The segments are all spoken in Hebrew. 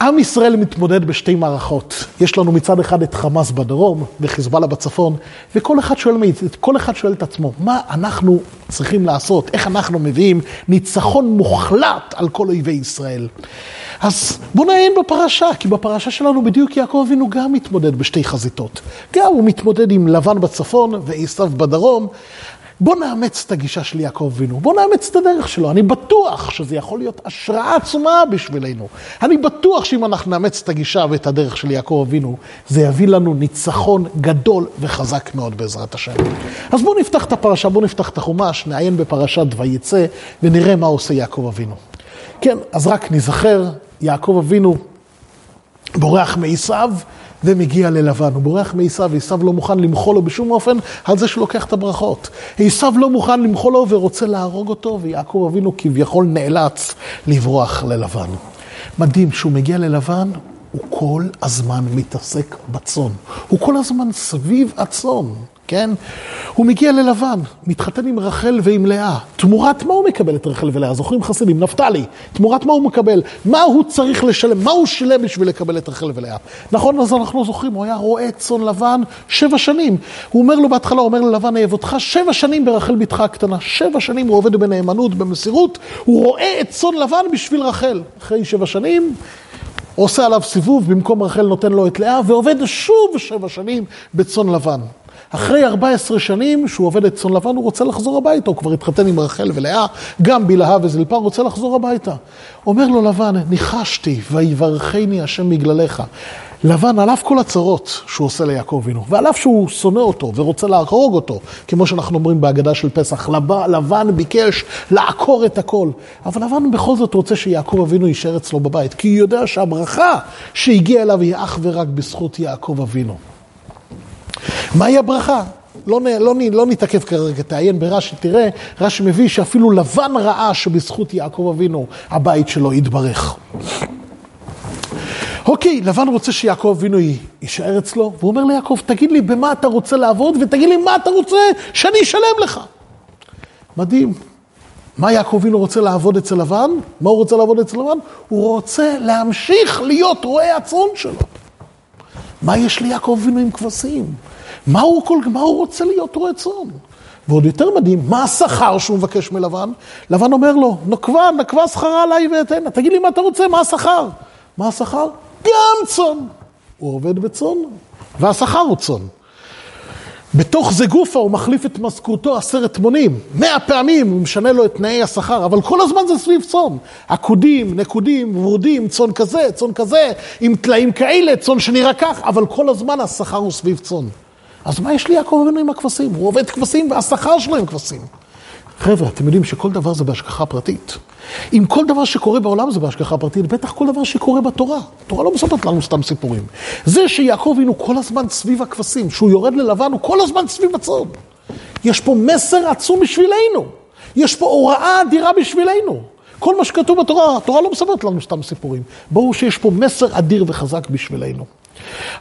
עם ישראל מתמודד בשתי מערכות. יש לנו מצד אחד את חמאס בדרום וחיזבאללה בצפון, וכל אחד שואל, כל אחד שואל את עצמו, מה אנחנו צריכים לעשות? איך אנחנו מביאים ניצחון מוחלט על כל אויבי ישראל? אז בואו נעיין בפרשה, כי בפרשה שלנו בדיוק יעקב אבינו גם מתמודד בשתי חזיתות. גם הוא מתמודד עם לבן בצפון ועשיו בדרום. בואו נאמץ את הגישה של יעקב אבינו, בואו נאמץ את הדרך שלו. אני בטוח שזה יכול להיות השראה עצומה בשבילנו. אני בטוח שאם אנחנו נאמץ את הגישה ואת הדרך של יעקב אבינו, זה יביא לנו ניצחון גדול וחזק מאוד בעזרת השם. אז בואו נפתח את הפרשה, בואו נפתח את החומש, נעיין בפרשת ויצא ונראה מה עושה יעקב אבינו. כן, אז רק נזכר, יעקב אבינו בורח מעשיו ומגיע ללבן. הוא בורח מעשיו, עשיו לא מוכן למחול לו בשום אופן על זה שהוא לוקח את הברכות. עשיו לא מוכן למחול לו ורוצה להרוג אותו, ויעקב אבינו כביכול נאלץ לברוח ללבן. מדהים, כשהוא מגיע ללבן, הוא כל הזמן מתעסק בצאן. הוא כל הזמן סביב הצאן. כן? הוא מגיע ללבן, מתחתן עם רחל ועם לאה. תמורת מה הוא מקבל את רחל ולאה? זוכרים חסידים? נפתלי. תמורת מה הוא מקבל? מה הוא צריך לשלם? מה הוא שילם בשביל לקבל את רחל ולאה? נכון, אז אנחנו זוכרים, הוא היה רועה צאן לבן שבע שנים. הוא אומר לו בהתחלה, הוא אומר ללבן, אעבודך שבע שנים ברחל בתך הקטנה. שבע שנים הוא עובד בנאמנות, במסירות. הוא רואה את צאן לבן בשביל רחל. אחרי שבע שנים... עושה עליו סיבוב, במקום רחל נותן לו את לאה, ועובד שוב שבע שנים בצאן לבן. אחרי 14 שנים שהוא עובד את צאן לבן, הוא רוצה לחזור הביתה, הוא כבר התחתן עם רחל ולאה, גם בלהה וזלפה, רוצה לחזור הביתה. אומר לו לבן, ניחשתי, ויברכני השם בגללך. לבן, על אף כל הצרות שהוא עושה ליעקב אבינו, ועל אף שהוא שונא אותו ורוצה להרוג אותו, כמו שאנחנו אומרים בהגדה של פסח, לבן ביקש לעקור את הכל. אבל לבן בכל זאת רוצה שיעקב אבינו יישאר אצלו בבית, כי הוא יודע שהברכה שהגיעה אליו היא אך ורק בזכות יעקב אבינו. מהי הברכה? לא, לא, לא נתעכב כרגע, תעיין ברש"י, תראה, רש"י מביא שאפילו לבן ראה שבזכות יעקב אבינו הבית שלו יתברך. אוקיי, לבן רוצה שיעקב אבינו יישאר אצלו, והוא אומר ליעקב, תגיד לי במה אתה רוצה לעבוד, ותגיד לי מה אתה רוצה שאני אשלם לך. מדהים. מה יעקב אבינו רוצה לעבוד אצל לבן? מה הוא רוצה לעבוד אצל לבן? הוא רוצה להמשיך להיות רועה הצאן שלו. מה יש ליעקב אבינו עם כבשים? מה הוא, כל, מה הוא רוצה להיות רועה צאן? ועוד יותר מדהים, מה השכר שהוא מבקש מלבן? לבן אומר לו, נקבה, נקבה שכרה עליי ואתנה. תגיד לי מה אתה רוצה, מה השכר? מה השכר? גם צאן. הוא עובד בצאן, והשכר הוא צאן. בתוך זה גופה הוא מחליף את משכורתו עשרת מונים. מאה פעמים הוא משנה לו את תנאי השכר, אבל כל הזמן זה סביב צאן. עקודים, נקודים, ורודים, צאן כזה, צאן כזה, עם טלאים כאלה, צאן שנראה כך, אבל כל הזמן השכר הוא סביב צאן. אז מה יש לי יעקב אבינו עם הכבשים? הוא עובד כבשים והשכר שלו עם כבשים. חבר'ה, אתם יודעים שכל דבר זה בהשגחה פרטית. אם כל דבר שקורה בעולם זה בהשגחה פרטית, בטח כל דבר שקורה בתורה. התורה לא מספרת לנו סתם סיפורים. זה שיעקב אבינו כל הזמן סביב הכבשים, שהוא יורד ללבן, הוא כל הזמן סביב הצאן. יש פה מסר עצום בשבילנו. יש פה הוראה אדירה בשבילנו. כל מה שכתוב בתורה, התורה לא מספרת לנו סתם סיפורים. ברור שיש פה מסר אדיר וחזק בשבילנו.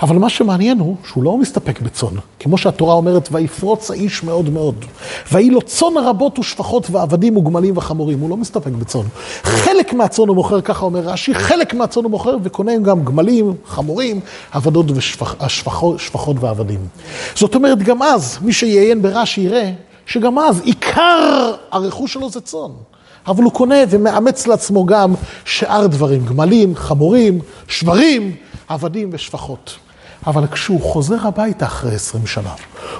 אבל מה שמעניין הוא שהוא לא מסתפק בצאן. כמו שהתורה אומרת, ויפרוץ האיש מאוד מאוד. ויהי לו צאן רבות ושפחות ועבדים וגמלים וחמורים. הוא לא מסתפק בצאן. חלק מהצאן הוא מוכר, ככה אומר רש"י, חלק מהצאן הוא מוכר וקונה גם גמלים, חמורים, עבדות ושפחות ועבדים. זאת אומרת, גם אז, מי שיעיין ברש"י יראה שגם אז עיקר הרכוש שלו זה צאן. אבל הוא קונה ומאמץ לעצמו גם שאר דברים, גמלים, חמורים, שברים, עבדים ושפחות. אבל כשהוא חוזר הביתה אחרי 20 שנה,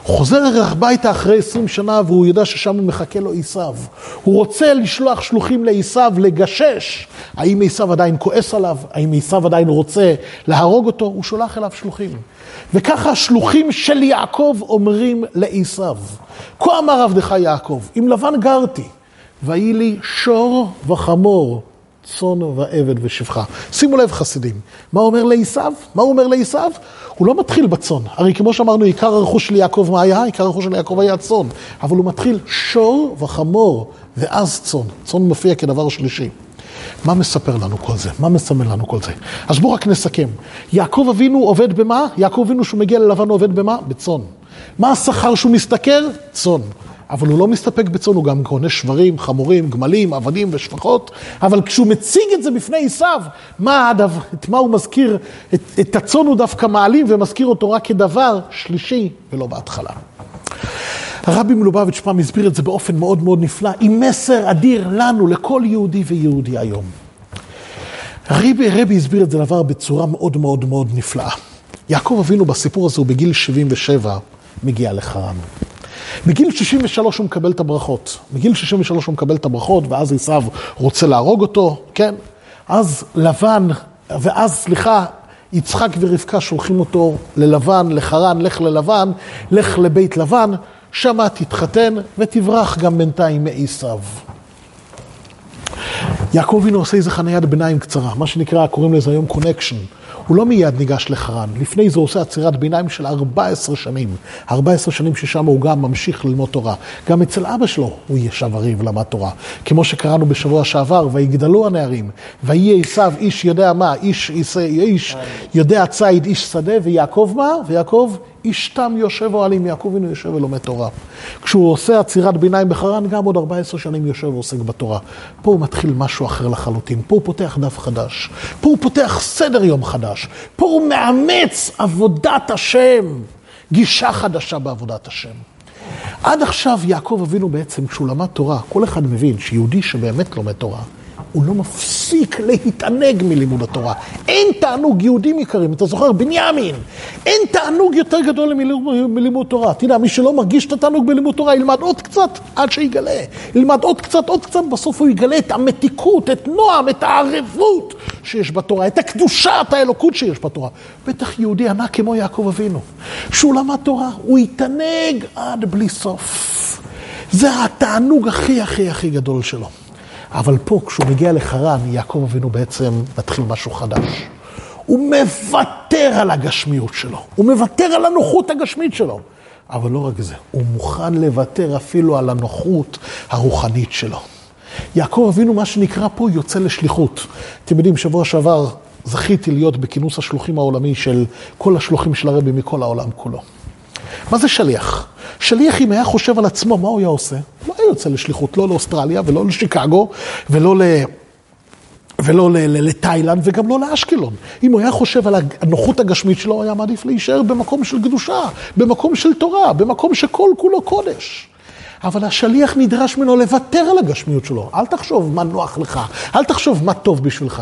הוא חוזר הביתה אחרי 20 שנה והוא יודע ששם מחכה לו עשיו. הוא רוצה לשלוח שלוחים לעשיו לגשש. האם עשיו עדיין כועס עליו? האם עשיו עדיין רוצה להרוג אותו? הוא שולח אליו שלוחים. וככה השלוחים של יעקב אומרים לעשיו. כה אמר עבדך יעקב, אם לבן גרתי, ויהי לי שור וחמור, צאן ועבד ושפחה. שימו לב חסידים, מה אומר לעשו? מה הוא אומר לעשו? הוא לא מתחיל בצאן. הרי כמו שאמרנו, עיקר הרכוש של יעקב מה היה? עיקר הרכוש של יעקב היה צאן. אבל הוא מתחיל שור וחמור, ואז צאן. צאן מופיע כדבר שלישי. מה מספר לנו כל זה? מה מסמל לנו כל זה? אז בואו רק נסכם. יעקב אבינו עובד במה? יעקב אבינו שהוא מגיע ללבן עובד במה? בצאן. מה השכר שהוא משתכר? צאן. אבל הוא לא מסתפק בצאן, הוא גם קונה שברים, חמורים, גמלים, עבדים ושפחות, אבל כשהוא מציג את זה בפני עשיו, מה הדבר, את מה הוא מזכיר? את, את הצאן הוא דווקא מעלים ומזכיר אותו רק כדבר שלישי ולא בהתחלה. הרבי מלובביץ' פעם הסביר את זה באופן מאוד מאוד נפלא, עם מסר אדיר לנו, לכל יהודי ויהודי היום. הרבי, הרבי הסביר את זה דבר בצורה מאוד מאוד מאוד נפלאה. יעקב אבינו בסיפור הזה הוא בגיל 77 מגיע לחרן. בגיל 63 הוא מקבל את הברכות. בגיל 63 הוא מקבל את הברכות, ואז עשיו רוצה להרוג אותו, כן? אז לבן, ואז, סליחה, יצחק ורבקה שולחים אותו ללבן, לחרן, לך ללבן, לך לבית לבן, שמה תתחתן ותברח גם בינתיים מעשיו. יעקב אבינו עושה איזה חניית ביניים קצרה, מה שנקרא, קוראים לזה היום קונקשן. הוא לא מיד ניגש לחרן, לפני זה הוא עושה עצירת ביניים של 14 שנים. 14 שנים ששם הוא גם ממשיך ללמוד תורה. גם אצל אבא שלו הוא ישב הריב ולמד תורה. כמו שקראנו בשבוע שעבר, ויגדלו הנערים, ויהי עשיו איש יודע מה, איש, איש, איש יודע ציד, איש שדה, ויעקב מה? ויעקב איש תם יושב אוהלים, יעקב אבינו יושב ולומד תורה. כשהוא עושה עצירת ביניים בחרן, גם עוד 14 שנים יושב ועוסק בתורה. פה הוא מתחיל משהו אחר לחלוטין, פה הוא פותח דף חדש, פה הוא פותח סדר יום חדש, פה הוא מאמץ עבודת השם, גישה חדשה בעבודת השם. עד עכשיו יעקב אבינו בעצם, כשהוא למד תורה, כל אחד מבין שיהודי שבאמת לומד תורה, הוא לא מפסיק להתענג מלימוד התורה. אין תענוג, יהודים יקרים, אתה זוכר, בנימין, אין תענוג יותר גדול מלימוד תורה. תדע, מי שלא מרגיש את התענוג בלימוד תורה, ילמד עוד קצת עד שיגלה. ילמד עוד קצת, עוד קצת, בסוף הוא יגלה את המתיקות, את נועם, את הערבות שיש בתורה, את הקדושה, את האלוקות שיש בתורה. בטח יהודי ענק כמו יעקב אבינו. כשהוא למד תורה, הוא התענג עד בלי סוף. זה התענוג הכי הכי הכי גדול שלו. אבל פה, כשהוא מגיע לחרן, יעקב אבינו בעצם מתחיל משהו חדש. הוא מוותר על הגשמיות שלו, הוא מוותר על הנוחות הגשמית שלו. אבל לא רק זה, הוא מוכן לוותר אפילו על הנוחות הרוחנית שלו. יעקב אבינו, מה שנקרא פה, יוצא לשליחות. אתם יודעים, שבוע שעבר זכיתי להיות בכינוס השלוחים העולמי של כל השלוחים של הרבי מכל העולם כולו. מה זה שליח? שליח, אם היה חושב על עצמו, מה הוא היה עושה? יוצא לשליחות, לא לאוסטרליה ולא לשיקגו ולא ל... ולא לתאילנד וגם לא לאשקלון. אם הוא היה חושב על הנוחות הגשמית שלו, הוא היה מעדיף להישאר במקום של קדושה, במקום של תורה, במקום שכל כולו קודש. אבל השליח נדרש ממנו לוותר על הגשמיות שלו. אל תחשוב מה נוח לך, אל תחשוב מה טוב בשבילך.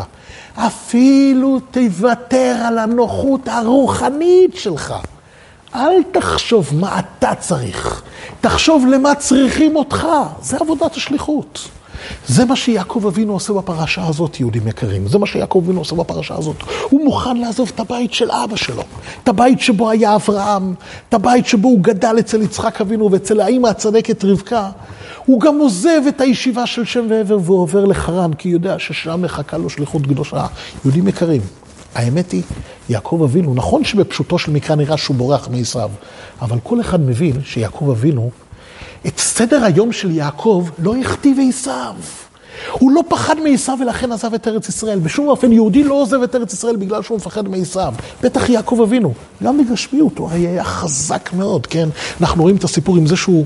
אפילו תוותר על הנוחות הרוחנית שלך. אל תחשוב מה אתה צריך, תחשוב למה צריכים אותך. זה עבודת השליחות. זה מה שיעקב אבינו עושה בפרשה הזאת, יהודים יקרים. זה מה שיעקב אבינו עושה בפרשה הזאת. הוא מוכן לעזוב את הבית של אבא שלו, את הבית שבו היה אברהם, את הבית שבו הוא גדל אצל יצחק אבינו ואצל האימא הצדקת רבקה. הוא גם עוזב את הישיבה של שם ועבר ועובר לחרן, כי הוא יודע ששם מחכה לו שליחות קדושה. יהודים יקרים, האמת היא, יעקב אבינו, נכון שבפשוטו של מקרא נראה שהוא בורח מעשיו, אבל כל אחד מבין שיעקב אבינו, את סדר היום של יעקב לא הכתיב עשיו. הוא לא פחד מעשיו ולכן עזב את ארץ ישראל. בשום אופן יהודי לא עוזב את ארץ ישראל בגלל שהוא מפחד מעשיו. בטח יעקב אבינו, גם בגשמיות הוא היה חזק מאוד, כן? אנחנו רואים את הסיפור עם זה שהוא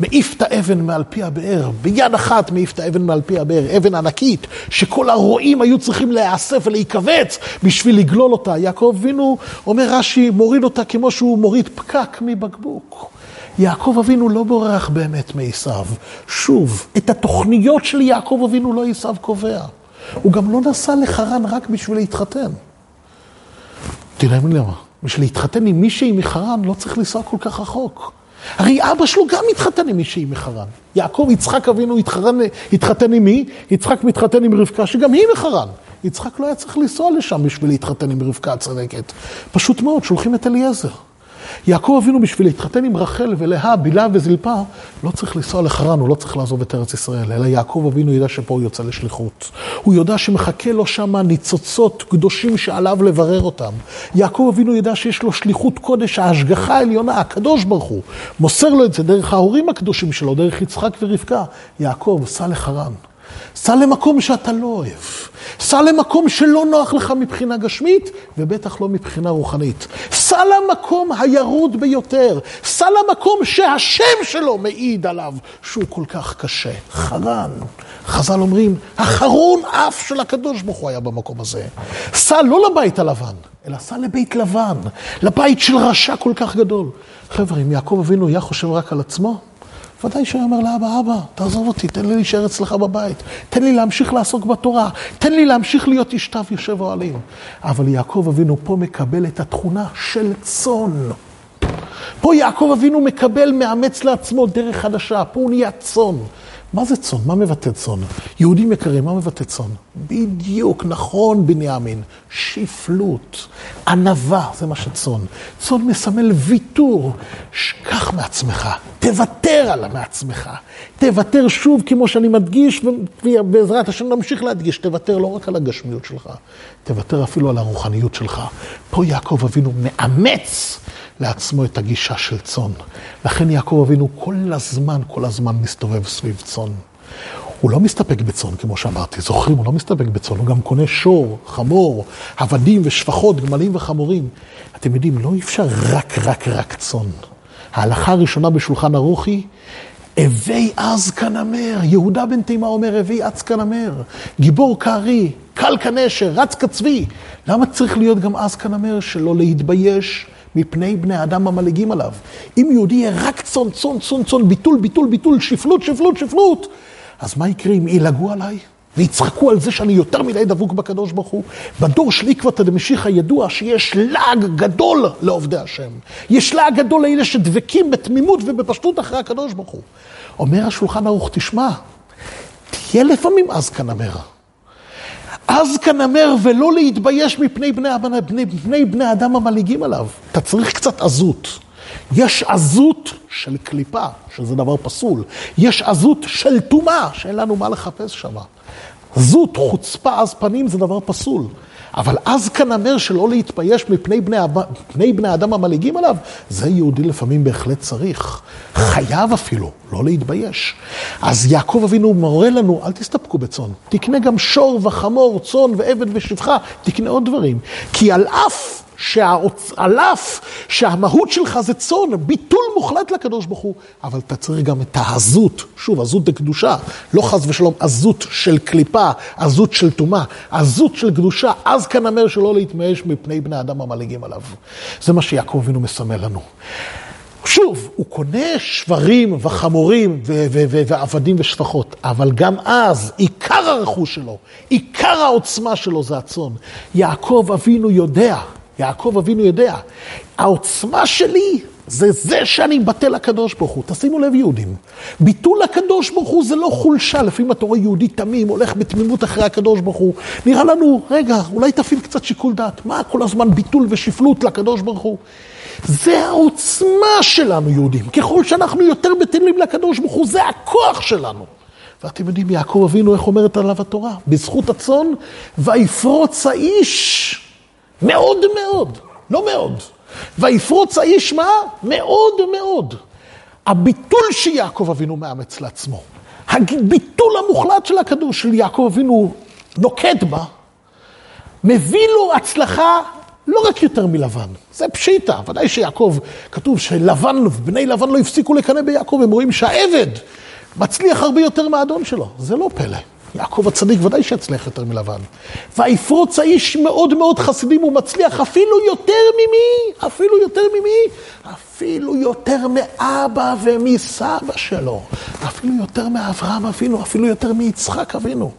מעיף את האבן מעל פי הבאר, ביד אחת מעיף את האבן מעל פי הבאר, אבן ענקית, שכל הרועים היו צריכים להיאסף ולהיכווץ בשביל לגלול אותה. יעקב אבינו, אומר רש"י, מוריד אותה כמו שהוא מוריד פקק מבקבוק. יעקב אבינו לא בורח באמת מעשיו. שוב, את התוכניות של יעקב אבינו לא עשיו קובע. הוא גם לא נסע לחרן רק בשביל להתחתן. תראה לי למה. בשביל להתחתן עם מישהי מחרן לא צריך לנסוע כל כך רחוק. הרי אבא שלו גם התחתן עם מישהי מחרן. יעקב, יצחק אבינו התחתן, התחתן עם מי? יצחק מתחתן עם רבקה, שגם היא מחרן. יצחק לא היה צריך לנסוע לשם בשביל להתחתן עם רבקה הצדקת. פשוט מאוד, שולחים את אליעזר. יעקב אבינו בשביל להתחתן עם רחל ולאה, בילה וזלפה, לא צריך לנסוע לחרן, הוא לא צריך לעזוב את ארץ ישראל, אלא יעקב אבינו ידע שפה הוא יוצא לשליחות. הוא יודע שמחכה לו שם ניצוצות קדושים שעליו לברר אותם. יעקב אבינו ידע שיש לו שליחות קודש, ההשגחה העליונה, הקדוש ברוך הוא. מוסר לו את זה דרך ההורים הקדושים שלו, דרך יצחק ורבקה. יעקב, סע לחרן. סע למקום שאתה לא אוהב. סע למקום שלא נוח לך מבחינה גשמית, ובטח לא מבחינה רוחנית. סע למקום הירוד ביותר. סע למקום שהשם שלו מעיד עליו שהוא כל כך קשה. חרן. חז"ל אומרים, החרון אף של הקדוש ברוך הוא היה במקום הזה. סע לא לבית הלבן, אלא סע לבית לבן, לבית של רשע כל כך גדול. חבר'ה, אם יעקב אבינו היה חושב רק על עצמו, ודאי שהוא אומר לאבא, אבא, תעזוב אותי, תן לי להישאר אצלך בבית, תן לי להמשיך לעסוק בתורה, תן לי להמשיך להיות איש תו יושב אוהלים. אבל יעקב אבינו פה מקבל את התכונה של צאן. פה יעקב אבינו מקבל, מאמץ לעצמו דרך חדשה, פה הוא נהיה צאן. מה זה צאן? מה מבטא צאן? יהודים יקרים, מה מבטא צאן? בדיוק, נכון בנימין, שפלות, ענווה, זה מה שצאן. צאן מסמל ויתור, שכח מעצמך, תוותר על מעצמך, תוותר שוב, כמו שאני מדגיש, ובעזרת השם נמשיך להדגיש, תוותר לא רק על הגשמיות שלך, תוותר אפילו על הרוחניות שלך. פה יעקב אבינו מאמץ לעצמו את הגישה של צאן. לכן יעקב אבינו כל הזמן, כל הזמן מסתובב סביב צאן. הוא לא מסתפק בצאן, כמו שאמרתי. זוכרים, הוא לא מסתפק בצאן, הוא גם קונה שור, חמור, עבדים ושפחות, גמלים וחמורים. אתם יודעים, לא אפשר רק, רק, רק צאן. ההלכה הראשונה בשולחן ערוך היא, הווי עז כנמר. יהודה בן תימה אומר, הווי עז כנמר. גיבור כארי, קל כנשר, רץ כצבי. למה צריך להיות גם עז כנמר? שלא להתבייש מפני בני אדם המלעיגים עליו. אם יהודי יהיה רק צאן, צאן, צאן, צאן, ביטול, ביטול, ביטול, שפלות, שפלות, שפלות, אז מה יקרה אם ילעגו עליי? ויצחקו על זה שאני יותר מדי דבוק בקדוש ברוך הוא. בדור של עקבתא דמשיחא ידוע שיש לעג גדול לעובדי השם. יש לעג גדול לאלה שדבקים בתמימות ובפשטות אחרי הקדוש ברוך הוא. אומר השולחן ערוך, תשמע, תהיה לפעמים אז כנמר. אז כנמר ולא להתבייש מפני בני, בני, בני, בני אדם המלעיגים עליו. אתה צריך קצת עזות. יש עזות של קליפה, שזה דבר פסול. יש עזות של טומאה, שאין לנו מה לחפש שם. עזות, חוצפה, עז פנים, זה דבר פסול. אבל אז כנמר שלא להתבייש מפני בני, בני בני אדם המלעיגים עליו, זה יהודי לפעמים בהחלט צריך. חייב אפילו, לא להתבייש. אז יעקב אבינו מורה לנו, אל תסתפקו בצאן. תקנה גם שור וחמור, צאן ועבד ושפחה, תקנה עוד דברים. כי על אף שעל שהמהות שלך זה צאן, ביטול מוחלט לקדוש ברוך הוא, אבל אתה צריך גם את העזות, שוב, עזות דקדושה, לא חס ושלום עזות של קליפה, עזות של טומאה, עזות של קדושה, אז אומר שלא להתמייש מפני בני אדם המלעיגים עליו. זה מה שיעקב אבינו מסמל לנו. שוב, הוא קונה שברים וחמורים ועבדים ושפחות, אבל גם אז עיקר הרכוש שלו, עיקר העוצמה שלו זה הצאן. יעקב אבינו יודע יעקב אבינו יודע, העוצמה שלי זה זה שאני מבטל לקדוש ברוך הוא. תשימו לב יהודים, ביטול לקדוש ברוך הוא זה לא חולשה, לפעמים אתה רואה יהודי תמים, הולך בתמימות אחרי הקדוש ברוך הוא. נראה לנו, רגע, אולי תפעיל קצת שיקול דעת. מה כל הזמן ביטול ושפלות לקדוש ברוך הוא? זה העוצמה שלנו יהודים. ככל שאנחנו יותר בטלים לקדוש ברוך הוא, זה הכוח שלנו. ואתם יודעים, יעקב אבינו, איך אומרת עליו התורה? בזכות הצאן, ויפרוץ האיש. מאוד מאוד, לא מאוד. ויפרוץ האיש מה? מאוד מאוד. הביטול שיעקב אבינו מאמץ לעצמו, הביטול המוחלט של הכדור של יעקב אבינו נוקט בה, מביא לו הצלחה לא רק יותר מלבן, זה פשיטה, ודאי שיעקב, כתוב שלבן, בני לבן לא הפסיקו לקנא ביעקב, הם רואים שהעבד מצליח הרבה יותר מהאדון שלו, זה לא פלא. יעקב הצדיק ודאי שיצליח יותר מלבן. ויפרוץ האיש מאוד מאוד חסידים, הוא מצליח אפילו יותר ממי, אפילו יותר ממי, אפילו יותר מאבא ומסבא שלו, אפילו יותר מאברהם אבינו, אפילו יותר מיצחק אבינו.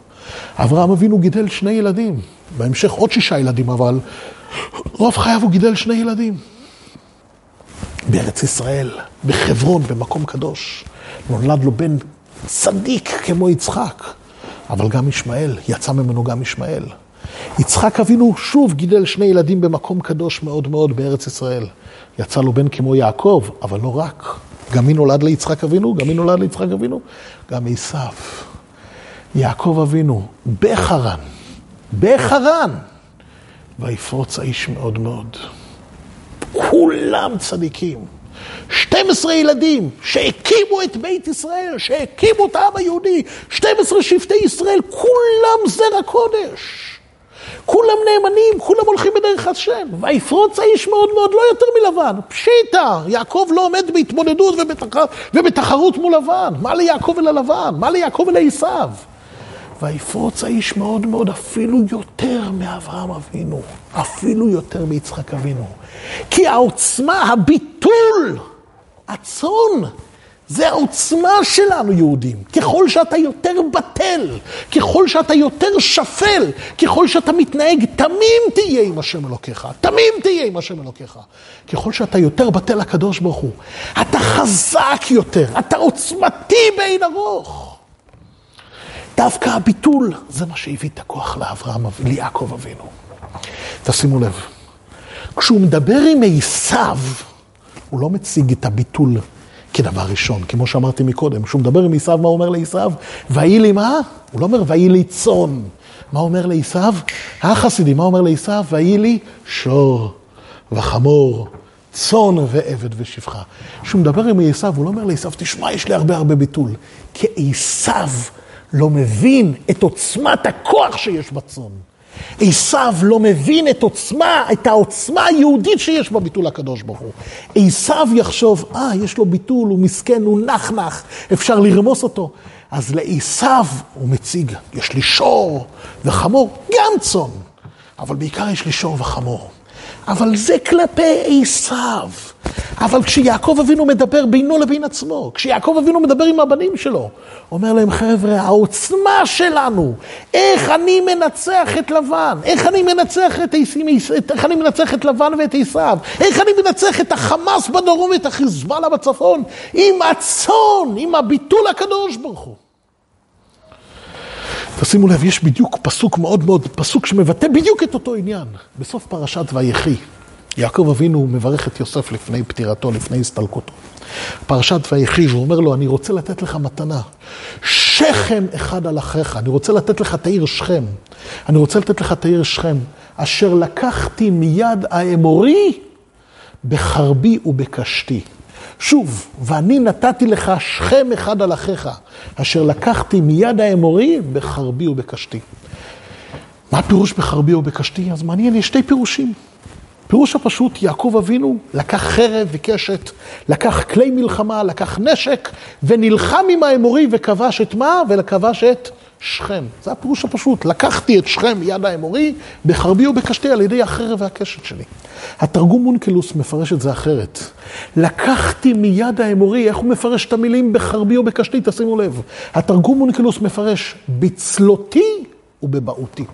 אברהם אבינו גידל שני ילדים, בהמשך עוד שישה ילדים, אבל רוב חייו הוא גידל שני ילדים. בארץ ישראל, בחברון, במקום קדוש, נולד לו בן צדיק כמו יצחק. אבל גם ישמעאל, יצא ממנו גם ישמעאל. יצחק אבינו שוב גידל שני ילדים במקום קדוש מאוד מאוד בארץ ישראל. יצא לו בן כמו יעקב, אבל לא רק. גם מי נולד ליצחק אבינו? גם מי נולד ליצחק אבינו? גם עשיו. יעקב אבינו, בחרן, בחרן, ויפרוץ האיש מאוד מאוד. כולם צדיקים. 12 ילדים שהקימו את בית ישראל, שהקימו את העם היהודי, 12 שבטי ישראל, כולם זרע קודש. כולם נאמנים, כולם הולכים בדרך השם. ויפרוץ האיש מאוד מאוד לא יותר מלבן. פשיטא, יעקב לא עומד בהתמודדות ובתח... ובתחרות מול לבן. מה ליעקב וללבן? מה ליעקב ולעשיו? ויפרוץ האיש מאוד מאוד, אפילו יותר מאברהם אבינו, אפילו יותר מיצחק אבינו. כי העוצמה, הביטול, הצאן, זה העוצמה שלנו, יהודים. ככל שאתה יותר בטל, ככל שאתה יותר שפל, ככל שאתה מתנהג תמים תהיה עם השם אלוקיך, תמים תהיה עם השם אלוקיך. ככל שאתה יותר בטל לקדוש ברוך הוא, אתה חזק יותר, אתה עוצמתי באין ארוך. דווקא הביטול, זה מה שהביא את הכוח לאברהם, ליעקב אבינו. תשימו לב, כשהוא מדבר עם עשיו, הוא לא מציג את הביטול כדבר ראשון, כמו שאמרתי מקודם. כשהוא מדבר עם עשיו, מה הוא אומר לעשיו? ויהי לי מה? הוא לא אומר ויהי לי צאן. מה אומר לעשיו? החסידי, מה אומר לעשיו? ויהי לי שור וחמור, צאן ועבד ושפחה. כשהוא מדבר עם עשיו, הוא לא אומר לעשיו, תשמע, יש לי הרבה הרבה ביטול. כי עשיו לא מבין את עוצמת הכוח שיש בצאן. עשיו לא מבין את עוצמה, את העוצמה היהודית שיש בביטול הקדוש ברוך הוא. עשיו יחשוב, אה, יש לו ביטול, הוא מסכן, הוא נחנח, אפשר לרמוס אותו. אז לעשיו הוא מציג, יש לי שור וחמור, גם צאן, אבל בעיקר יש לי שור וחמור. אבל זה כלפי עשיו. אבל כשיעקב אבינו מדבר בינו לבין עצמו, כשיעקב אבינו מדבר עם הבנים שלו, אומר להם, חבר'ה, העוצמה שלנו, איך אני מנצח את לבן, איך אני מנצח את, איך אני מנצח את לבן ואת עשיו, איך אני מנצח את החמאס בדרום ואת החיזבאללה בצפון, עם הצאן, עם הביטול הקדוש ברוך הוא. תשימו לב, יש בדיוק פסוק מאוד מאוד, פסוק שמבטא בדיוק את אותו עניין, בסוף פרשת ויחי. יעקב אבינו מברך את יוסף לפני פטירתו, לפני הסתלקותו. פרשת ויחי, הוא אומר לו, אני רוצה לתת לך מתנה. שכם אחד על אחיך, אני רוצה לתת לך את העיר שכם. אני רוצה לתת לך את העיר שכם, אשר לקחתי מיד האמורי בחרבי ובקשתי. שוב, ואני נתתי לך שכם אחד על אחיך, אשר לקחתי מיד האמורי בחרבי ובקשתי. מה הפירוש בחרבי ובקשתי? אז מעניין, יש שתי פירושים. פירוש הפשוט, יעקב אבינו לקח חרב וקשת, לקח כלי מלחמה, לקח נשק, ונלחם עם האמורי וכבש את מה? וכבש את שכם. זה הפירוש הפשוט. לקחתי את שכם מיד האמורי, בחרבי ובקשתי על ידי החרב והקשת שלי. התרגום מונקלוס מפרש את זה אחרת. לקחתי מיד האמורי, איך הוא מפרש את המילים בחרבי ובקשתי? תשימו לב. התרגום מונקלוס מפרש בצלותי ובבעותי.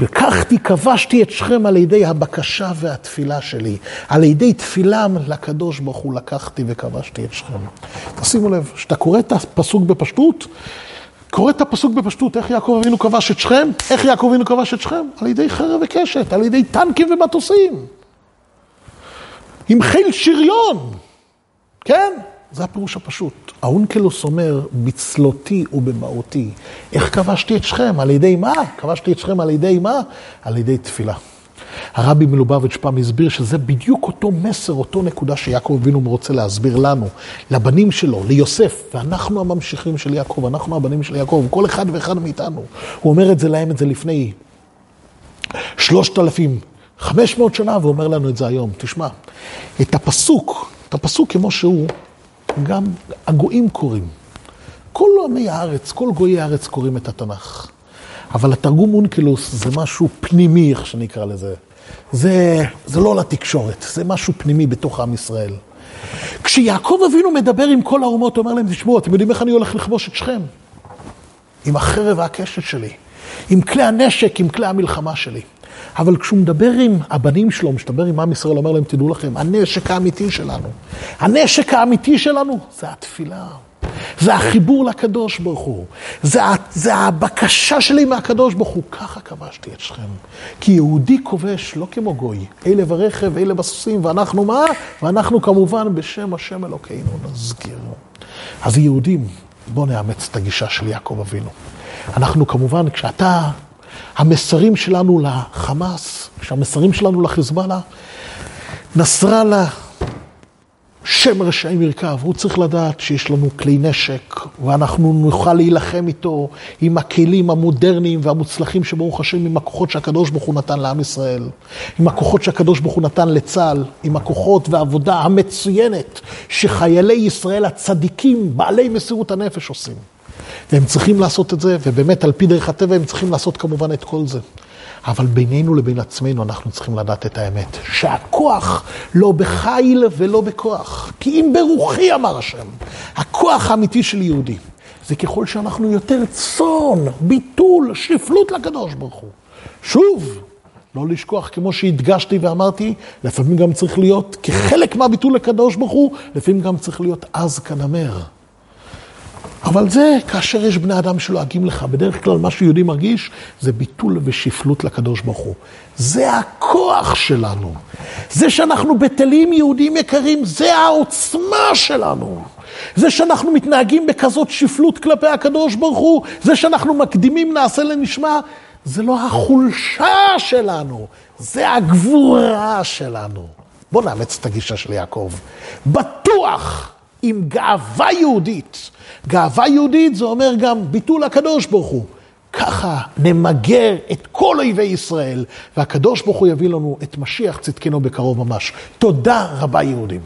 לקחתי, כבשתי את שכם על ידי הבקשה והתפילה שלי. על ידי תפילה לקדוש ברוך הוא לקחתי וכבשתי את שכם. תשימו לב, כשאתה קורא את הפסוק בפשטות, קורא את הפסוק בפשטות, איך יעקב אבינו כבש את שכם? איך יעקב אבינו כבש את שכם? על ידי חרב וקשת, על ידי טנקים ומטוסים. עם חיל שריון, כן? זה הפירוש הפשוט. האונקלוס אומר, בצלותי ובמהותי. איך כבשתי את שכם? על ידי מה? כבשתי את שכם על ידי מה? על ידי תפילה. הרבי מלובביץ' פעם הסביר שזה בדיוק אותו מסר, אותו נקודה שיעקב אבינו רוצה להסביר לנו, לבנים שלו, ליוסף, ואנחנו הממשיכים של יעקב, אנחנו הבנים של יעקב, כל אחד ואחד מאיתנו. הוא אומר את זה להם את זה לפני שלושת אלפים, חמש מאות שנה, ואומר לנו את זה היום. תשמע, את הפסוק, את הפסוק כמו שהוא, גם הגויים קוראים. כל עמי הארץ, כל גויי הארץ קוראים את התנ"ך. אבל התרגום אונקלוס זה משהו פנימי, איך שנקרא לזה. זה, זה לא לתקשורת, זה משהו פנימי בתוך עם ישראל. כשיעקב אבינו מדבר עם כל האומות, הוא אומר להם, תשמעו, אתם יודעים איך אני הולך לכבוש את שכם? עם החרב והקשת שלי, עם כלי הנשק, עם כלי המלחמה שלי. אבל כשהוא מדבר עם הבנים שלו, משתבר עם עם ישראל, אומר להם, תדעו לכם, הנשק האמיתי שלנו, הנשק האמיתי שלנו זה התפילה. זה החיבור לקדוש ברוך הוא. זה, זה הבקשה שלי מהקדוש ברוך הוא. ככה כבשתי את שכם. כי יהודי כובש לא כמו גוי. אלה ברכב, אלה בסוסים, ואנחנו מה? ואנחנו כמובן בשם השם אלוקינו נזכיר. אז יהודים, בואו נאמץ את הגישה של יעקב אבינו. אנחנו כמובן, כשאתה, המסרים שלנו לחמאס, כשהמסרים שלנו לחיזבאללה, נסראללה, שם רשעים ירכב, הוא צריך לדעת שיש לנו כלי נשק, ואנחנו נוכל להילחם איתו עם הכלים המודרניים והמוצלחים שברוך השם, עם הכוחות שהקדוש ברוך הוא נתן לעם ישראל, עם הכוחות שהקדוש ברוך הוא נתן לצה"ל, עם הכוחות והעבודה המצוינת שחיילי ישראל הצדיקים, בעלי מסירות הנפש עושים. והם צריכים לעשות את זה, ובאמת על פי דרך הטבע הם צריכים לעשות כמובן את כל זה. אבל בינינו לבין עצמנו אנחנו צריכים לדעת את האמת, שהכוח לא בחיל ולא בכוח, כי אם ברוחי אמר השם, הכוח האמיתי של יהודי, זה ככל שאנחנו יותר צאן, ביטול, שפלות לקדוש ברוך הוא. שוב, לא לשכוח, כמו שהדגשתי ואמרתי, לפעמים גם צריך להיות, כחלק מהביטול לקדוש ברוך הוא, לפעמים גם צריך להיות עז כנמר. אבל זה כאשר יש בני אדם שלועגים לך. בדרך כלל מה שיהודי מרגיש זה ביטול ושפלות לקדוש ברוך הוא. זה הכוח שלנו. זה שאנחנו בטלים יהודים יקרים, זה העוצמה שלנו. זה שאנחנו מתנהגים בכזאת שפלות כלפי הקדוש ברוך הוא, זה שאנחנו מקדימים נעשה לנשמע, זה לא החולשה שלנו, זה הגבורה שלנו. בואו נאמץ את הגישה של יעקב. בטוח עם גאווה יהודית. גאווה יהודית זה אומר גם ביטול הקדוש ברוך הוא. ככה נמגר את כל אויבי ישראל, והקדוש ברוך הוא יביא לנו את משיח צדקנו בקרוב ממש. תודה רבה יהודים.